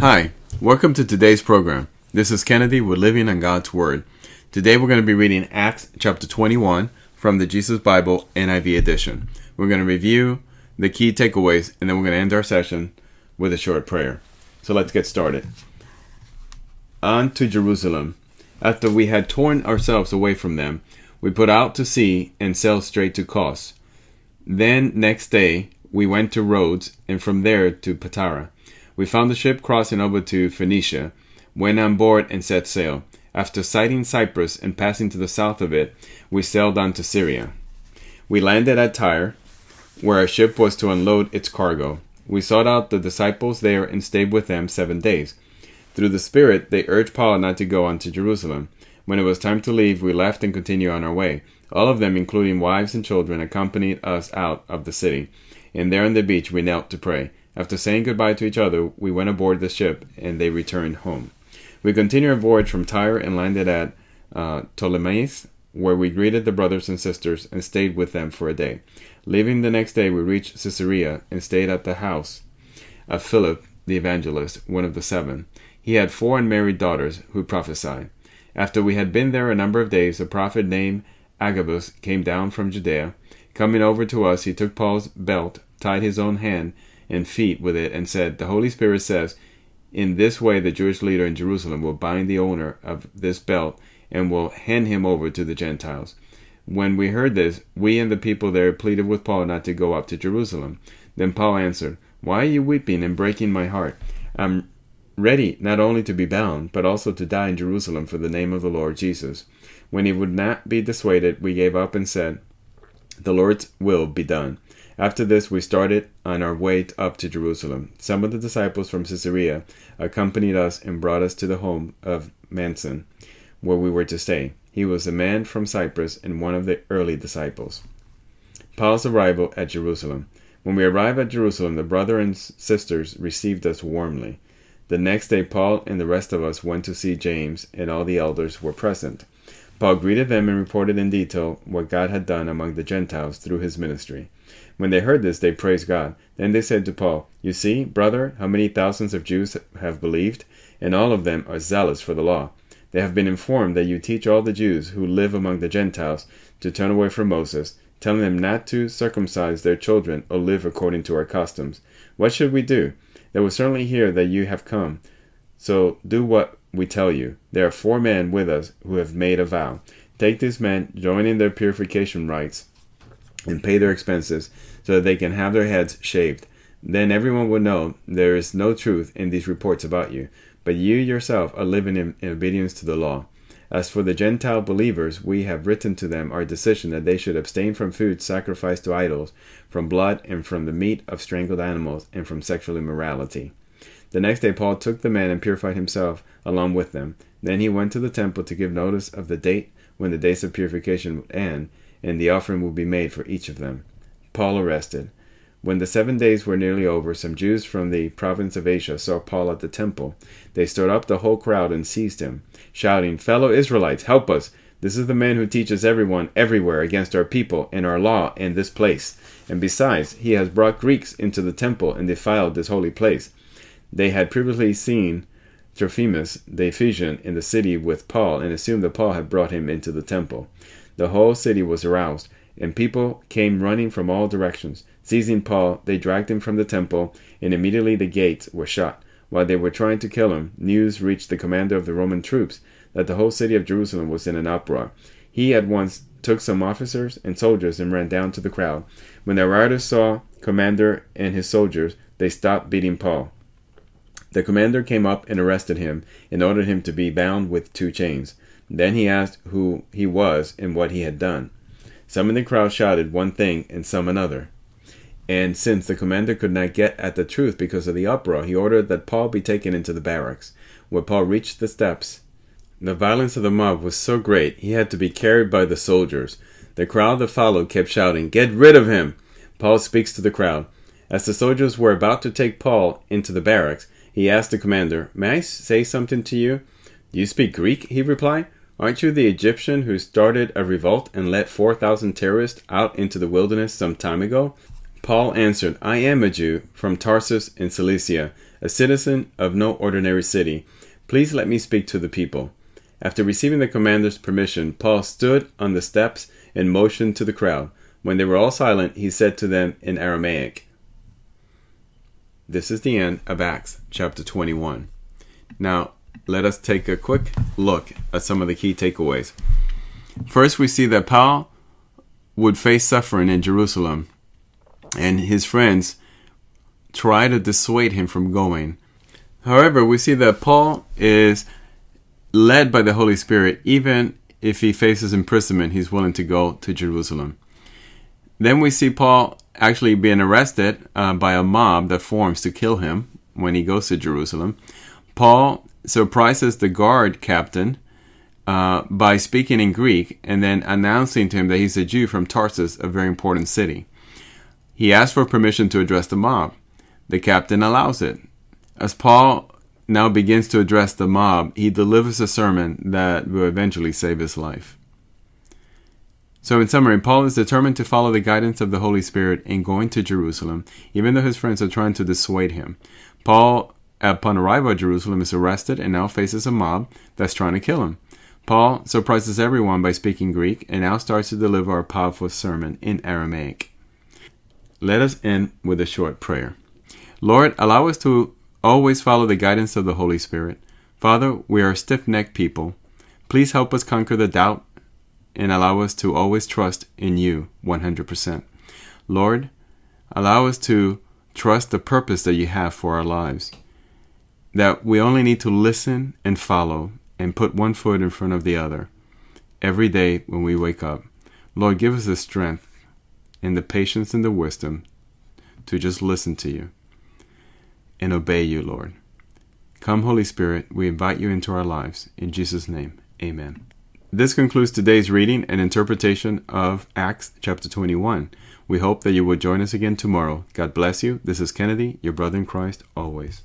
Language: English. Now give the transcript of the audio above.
Hi, welcome to today's program. This is Kennedy with Living on God's Word. Today we're going to be reading Acts chapter 21 from the Jesus Bible NIV edition. We're going to review the key takeaways and then we're going to end our session with a short prayer. So let's get started. On to Jerusalem. After we had torn ourselves away from them, we put out to sea and sailed straight to Kos. Then next day we went to Rhodes and from there to Patara. We found the ship crossing over to Phoenicia, went on board and set sail. After sighting Cyprus and passing to the south of it, we sailed on to Syria. We landed at Tyre, where our ship was to unload its cargo. We sought out the disciples there and stayed with them seven days. Through the Spirit, they urged Paul not to go on to Jerusalem. When it was time to leave, we left and continued on our way. All of them, including wives and children, accompanied us out of the city. And there on the beach we knelt to pray. After saying goodbye to each other, we went aboard the ship, and they returned home. We continued our voyage from Tyre and landed at uh, Ptolemais, where we greeted the brothers and sisters and stayed with them for a day. Leaving the next day, we reached Caesarea and stayed at the house of Philip the evangelist, one of the seven. He had four unmarried daughters who prophesied. After we had been there a number of days, a prophet named Agabus came down from Judea. Coming over to us, he took Paul's belt, tied his own hand and feet with it, and said, The Holy Spirit says, in this way, the Jewish leader in Jerusalem will bind the owner of this belt and will hand him over to the Gentiles. When we heard this, we and the people there pleaded with Paul not to go up to Jerusalem. Then Paul answered, Why are you weeping and breaking my heart? I'm ready not only to be bound, but also to die in Jerusalem for the name of the Lord Jesus. When he would not be dissuaded, we gave up and said, The Lord's will be done. After this, we started on our way up to Jerusalem. Some of the disciples from Caesarea accompanied us and brought us to the home of Mnason, where we were to stay. He was a man from Cyprus and one of the early disciples. Paul's arrival at Jerusalem. When we arrived at Jerusalem, the brothers and sisters received us warmly. The next day, Paul and the rest of us went to see James, and all the elders were present. Paul greeted them and reported in detail what God had done among the Gentiles through his ministry. When they heard this, they praised God. Then they said to Paul, You see, brother, how many thousands of Jews have believed, and all of them are zealous for the law. They have been informed that you teach all the Jews who live among the Gentiles to turn away from Moses, telling them not to circumcise their children or live according to our customs. What should we do? They will certainly hear that you have come. So do what we tell you. There are four men with us who have made a vow. Take these men, join in their purification rites, and pay their expenses so that they can have their heads shaved. Then everyone will know there is no truth in these reports about you, but you yourself are living in, in obedience to the law. As for the Gentile believers, we have written to them our decision that they should abstain from food sacrificed to idols, from blood, and from the meat of strangled animals, and from sexual immorality. The next day Paul took the men and purified himself along with them. Then he went to the temple to give notice of the date when the days of purification would end, and the offering would be made for each of them. Paul arrested. When the seven days were nearly over, some Jews from the province of Asia saw Paul at the temple. They stirred up the whole crowd and seized him, shouting, Fellow Israelites, help us! This is the man who teaches everyone everywhere against our people and our law in this place. And besides, he has brought Greeks into the temple and defiled this holy place. They had previously seen Trophimus the Ephesian in the city with Paul and assumed that Paul had brought him into the temple. The whole city was aroused, and people came running from all directions. Seizing Paul, they dragged him from the temple, and immediately the gates were shut. While they were trying to kill him, news reached the commander of the Roman troops that the whole city of Jerusalem was in an uproar. He at once took some officers and soldiers and ran down to the crowd. When the rioters saw commander and his soldiers, they stopped beating Paul. The commander came up and arrested him and ordered him to be bound with two chains. Then he asked who he was and what he had done. Some in the crowd shouted one thing and some another. And since the commander could not get at the truth because of the uproar, he ordered that Paul be taken into the barracks. When Paul reached the steps, the violence of the mob was so great he had to be carried by the soldiers. The crowd that followed kept shouting, Get rid of him! Paul speaks to the crowd. As the soldiers were about to take Paul into the barracks, he asked the commander, May I say something to you? Do you speak Greek? he replied. Aren't you the Egyptian who started a revolt and let 4,000 terrorists out into the wilderness some time ago? Paul answered, I am a Jew from Tarsus in Cilicia, a citizen of no ordinary city. Please let me speak to the people. After receiving the commander's permission, Paul stood on the steps and motioned to the crowd. When they were all silent, he said to them in Aramaic, This is the end of Acts chapter 21. Now, let us take a quick look at some of the key takeaways. First, we see that Paul would face suffering in Jerusalem, and his friends try to dissuade him from going. However, we see that Paul is led by the Holy Spirit, even if he faces imprisonment, he's willing to go to Jerusalem. Then we see Paul actually being arrested uh, by a mob that forms to kill him when he goes to Jerusalem. Paul surprises the guard captain uh, by speaking in Greek and then announcing to him that he's a Jew from Tarsus, a very important city. He asks for permission to address the mob. The captain allows it. As Paul now begins to address the mob, he delivers a sermon that will eventually save his life. So, in summary, Paul is determined to follow the guidance of the Holy Spirit in going to Jerusalem, even though his friends are trying to dissuade him. Paul, upon arrival at Jerusalem, is arrested and now faces a mob that's trying to kill him. Paul surprises everyone by speaking Greek and now starts to deliver a powerful sermon in Aramaic. Let us end with a short prayer. Lord, allow us to always follow the guidance of the Holy Spirit. Father, we are stiff necked people. Please help us conquer the doubt and allow us to always trust in you 100%. Lord, allow us to trust the purpose that you have for our lives. That we only need to listen and follow and put one foot in front of the other every day when we wake up. Lord, give us the strength and the patience and the wisdom to just listen to you and obey you, Lord. Come, Holy Spirit, we invite you into our lives. In Jesus' name, amen. This concludes today's reading and interpretation of Acts chapter 21. We hope that you will join us again tomorrow. God bless you. This is Kennedy, your brother in Christ, always.